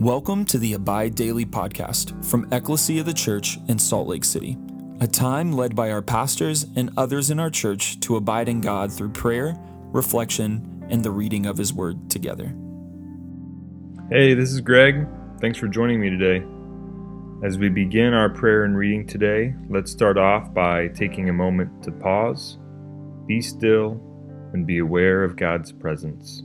Welcome to the Abide Daily podcast from Ecclesia of the Church in Salt Lake City, a time led by our pastors and others in our church to abide in God through prayer, reflection, and the reading of His Word together. Hey, this is Greg. Thanks for joining me today. As we begin our prayer and reading today, let's start off by taking a moment to pause, be still, and be aware of God's presence.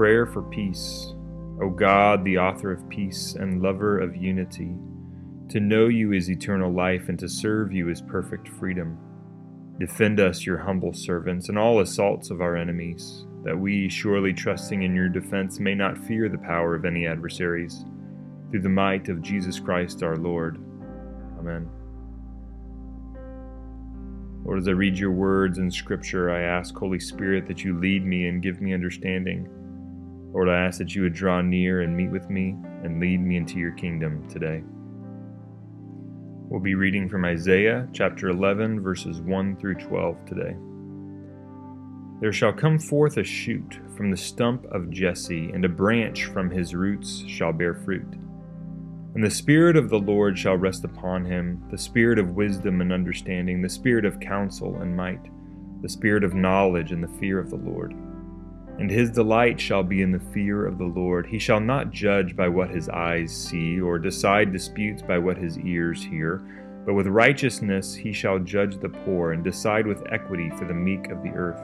Prayer for peace. O God, the author of peace and lover of unity, to know you is eternal life and to serve you is perfect freedom. Defend us, your humble servants, in all assaults of our enemies, that we, surely trusting in your defense, may not fear the power of any adversaries. Through the might of Jesus Christ our Lord. Amen. Lord, as I read your words in Scripture, I ask, Holy Spirit, that you lead me and give me understanding. Lord, I ask that you would draw near and meet with me and lead me into your kingdom today. We'll be reading from Isaiah chapter 11, verses 1 through 12 today. There shall come forth a shoot from the stump of Jesse, and a branch from his roots shall bear fruit. And the Spirit of the Lord shall rest upon him the Spirit of wisdom and understanding, the Spirit of counsel and might, the Spirit of knowledge and the fear of the Lord and his delight shall be in the fear of the Lord. He shall not judge by what his eyes see, or decide disputes by what his ears hear, but with righteousness he shall judge the poor, and decide with equity for the meek of the earth.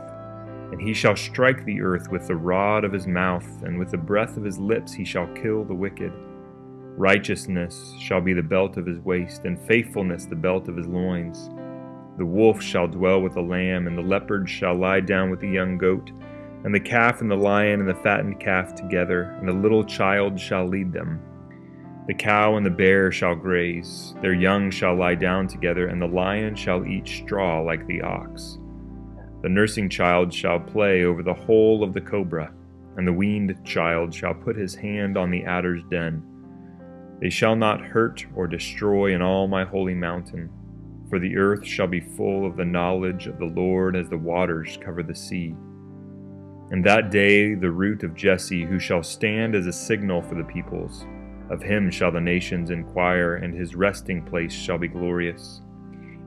And he shall strike the earth with the rod of his mouth, and with the breath of his lips he shall kill the wicked. Righteousness shall be the belt of his waist, and faithfulness the belt of his loins. The wolf shall dwell with the lamb, and the leopard shall lie down with the young goat and the calf and the lion and the fattened calf together, and the little child shall lead them. The cow and the bear shall graze, their young shall lie down together, and the lion shall eat straw like the ox. The nursing child shall play over the hole of the cobra, and the weaned child shall put his hand on the adder's den. They shall not hurt or destroy in all my holy mountain, for the earth shall be full of the knowledge of the Lord as the waters cover the sea. And that day the root of Jesse, who shall stand as a signal for the peoples, of him shall the nations inquire, and his resting place shall be glorious.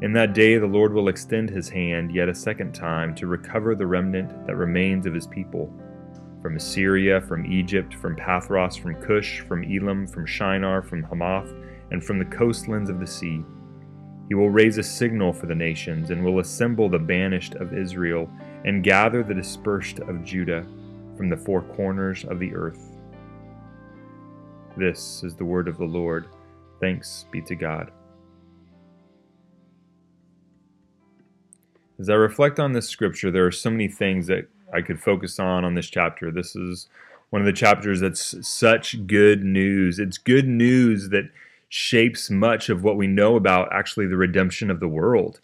In that day the Lord will extend his hand yet a second time to recover the remnant that remains of his people. From Assyria, from Egypt, from Pathros, from Cush, from Elam, from Shinar, from Hamath, and from the coastlands of the sea. He will raise a signal for the nations, and will assemble the banished of Israel and gather the dispersed of Judah from the four corners of the earth. This is the word of the Lord. Thanks be to God. As I reflect on this scripture, there are so many things that I could focus on on this chapter. This is one of the chapters that's such good news. It's good news that shapes much of what we know about actually the redemption of the world.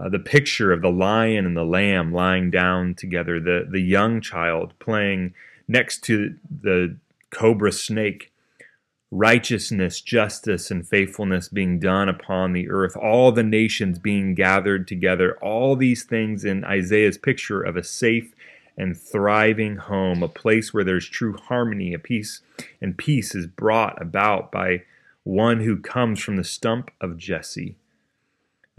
Uh, the picture of the lion and the lamb lying down together, the, the young child playing next to the cobra snake, righteousness, justice, and faithfulness being done upon the earth, all the nations being gathered together, all these things in Isaiah's picture of a safe and thriving home, a place where there's true harmony, a peace, and peace is brought about by one who comes from the stump of Jesse.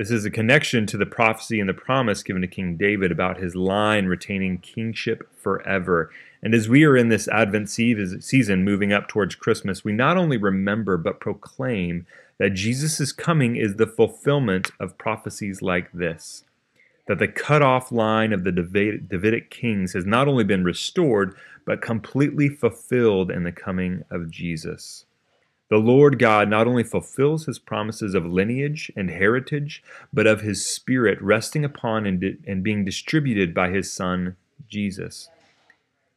This is a connection to the prophecy and the promise given to King David about his line retaining kingship forever. And as we are in this Advent season moving up towards Christmas, we not only remember but proclaim that Jesus' coming is the fulfillment of prophecies like this. That the cut off line of the Davidic kings has not only been restored, but completely fulfilled in the coming of Jesus. The Lord God not only fulfills his promises of lineage and heritage, but of his Spirit resting upon and, di- and being distributed by his Son, Jesus.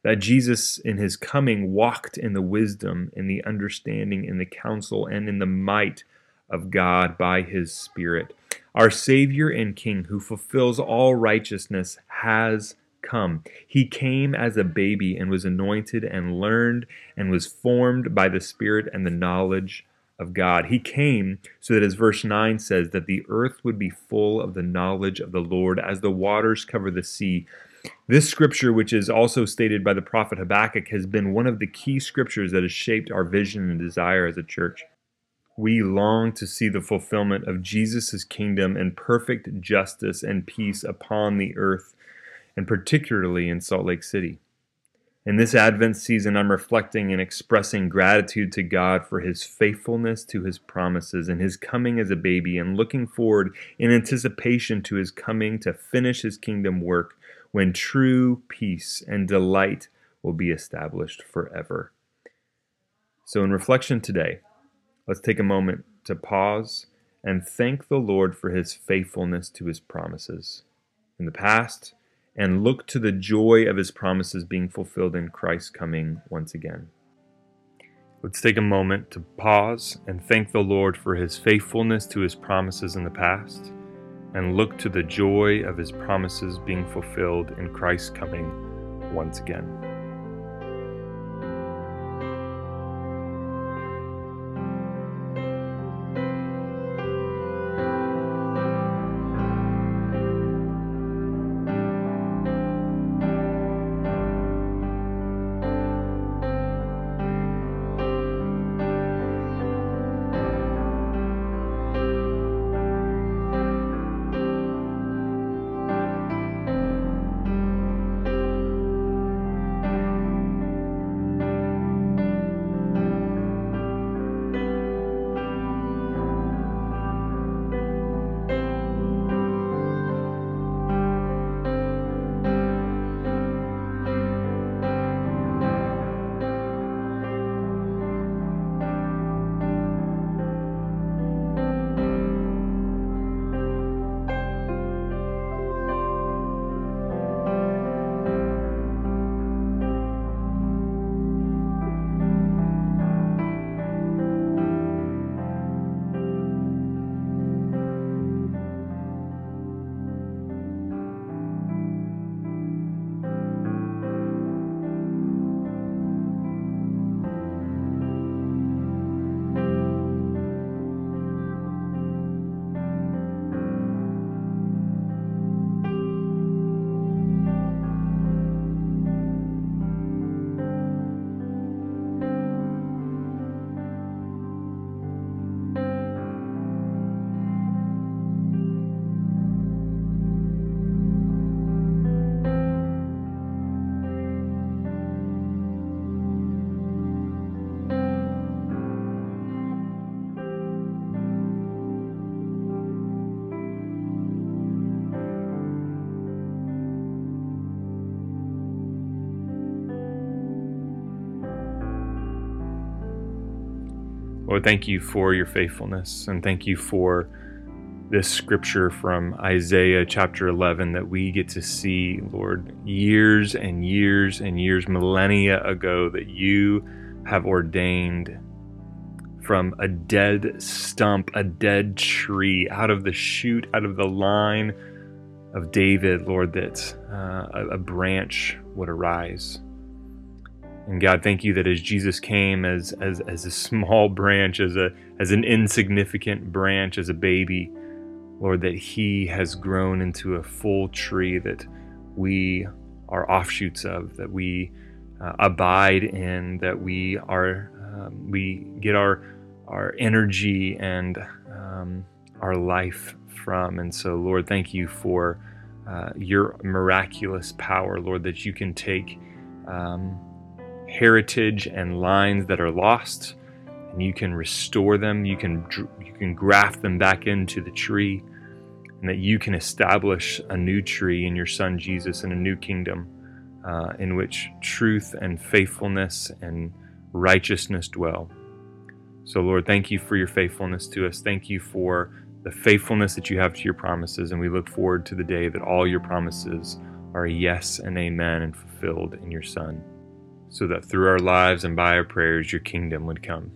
That Jesus, in his coming, walked in the wisdom, in the understanding, in the counsel, and in the might of God by his Spirit. Our Savior and King, who fulfills all righteousness, has come. He came as a baby and was anointed and learned and was formed by the Spirit and the knowledge of God. He came so that, as verse 9 says, that the earth would be full of the knowledge of the Lord as the waters cover the sea. This scripture, which is also stated by the prophet Habakkuk, has been one of the key scriptures that has shaped our vision and desire as a church. We long to see the fulfillment of Jesus' kingdom and perfect justice and peace upon the earth and particularly in Salt Lake City. In this Advent season, I'm reflecting and expressing gratitude to God for His faithfulness to His promises and His coming as a baby, and looking forward in anticipation to His coming to finish His kingdom work when true peace and delight will be established forever. So, in reflection today, let's take a moment to pause and thank the Lord for His faithfulness to His promises. In the past, and look to the joy of his promises being fulfilled in Christ's coming once again. Let's take a moment to pause and thank the Lord for his faithfulness to his promises in the past, and look to the joy of his promises being fulfilled in Christ's coming once again. Lord, thank you for your faithfulness and thank you for this scripture from Isaiah chapter 11 that we get to see, Lord, years and years and years, millennia ago, that you have ordained from a dead stump, a dead tree, out of the shoot, out of the line of David, Lord, that uh, a, a branch would arise. And God, thank you that as Jesus came as, as, as a small branch, as, a, as an insignificant branch, as a baby, Lord, that he has grown into a full tree that we are offshoots of, that we uh, abide in, that we are um, we get our our energy and um, our life from. And so, Lord, thank you for uh, your miraculous power, Lord, that you can take um, heritage and lines that are lost, and you can restore them. You can you can graft them back into the tree, and that you can establish a new tree in your Son Jesus and a new kingdom uh, in which truth and faithfulness and righteousness dwell. So, Lord, thank you for your faithfulness to us. Thank you for the faithfulness that you have to your promises, and we look forward to the day that all your promises are a yes and amen and fulfilled in your Son, so that through our lives and by our prayers, your kingdom would come.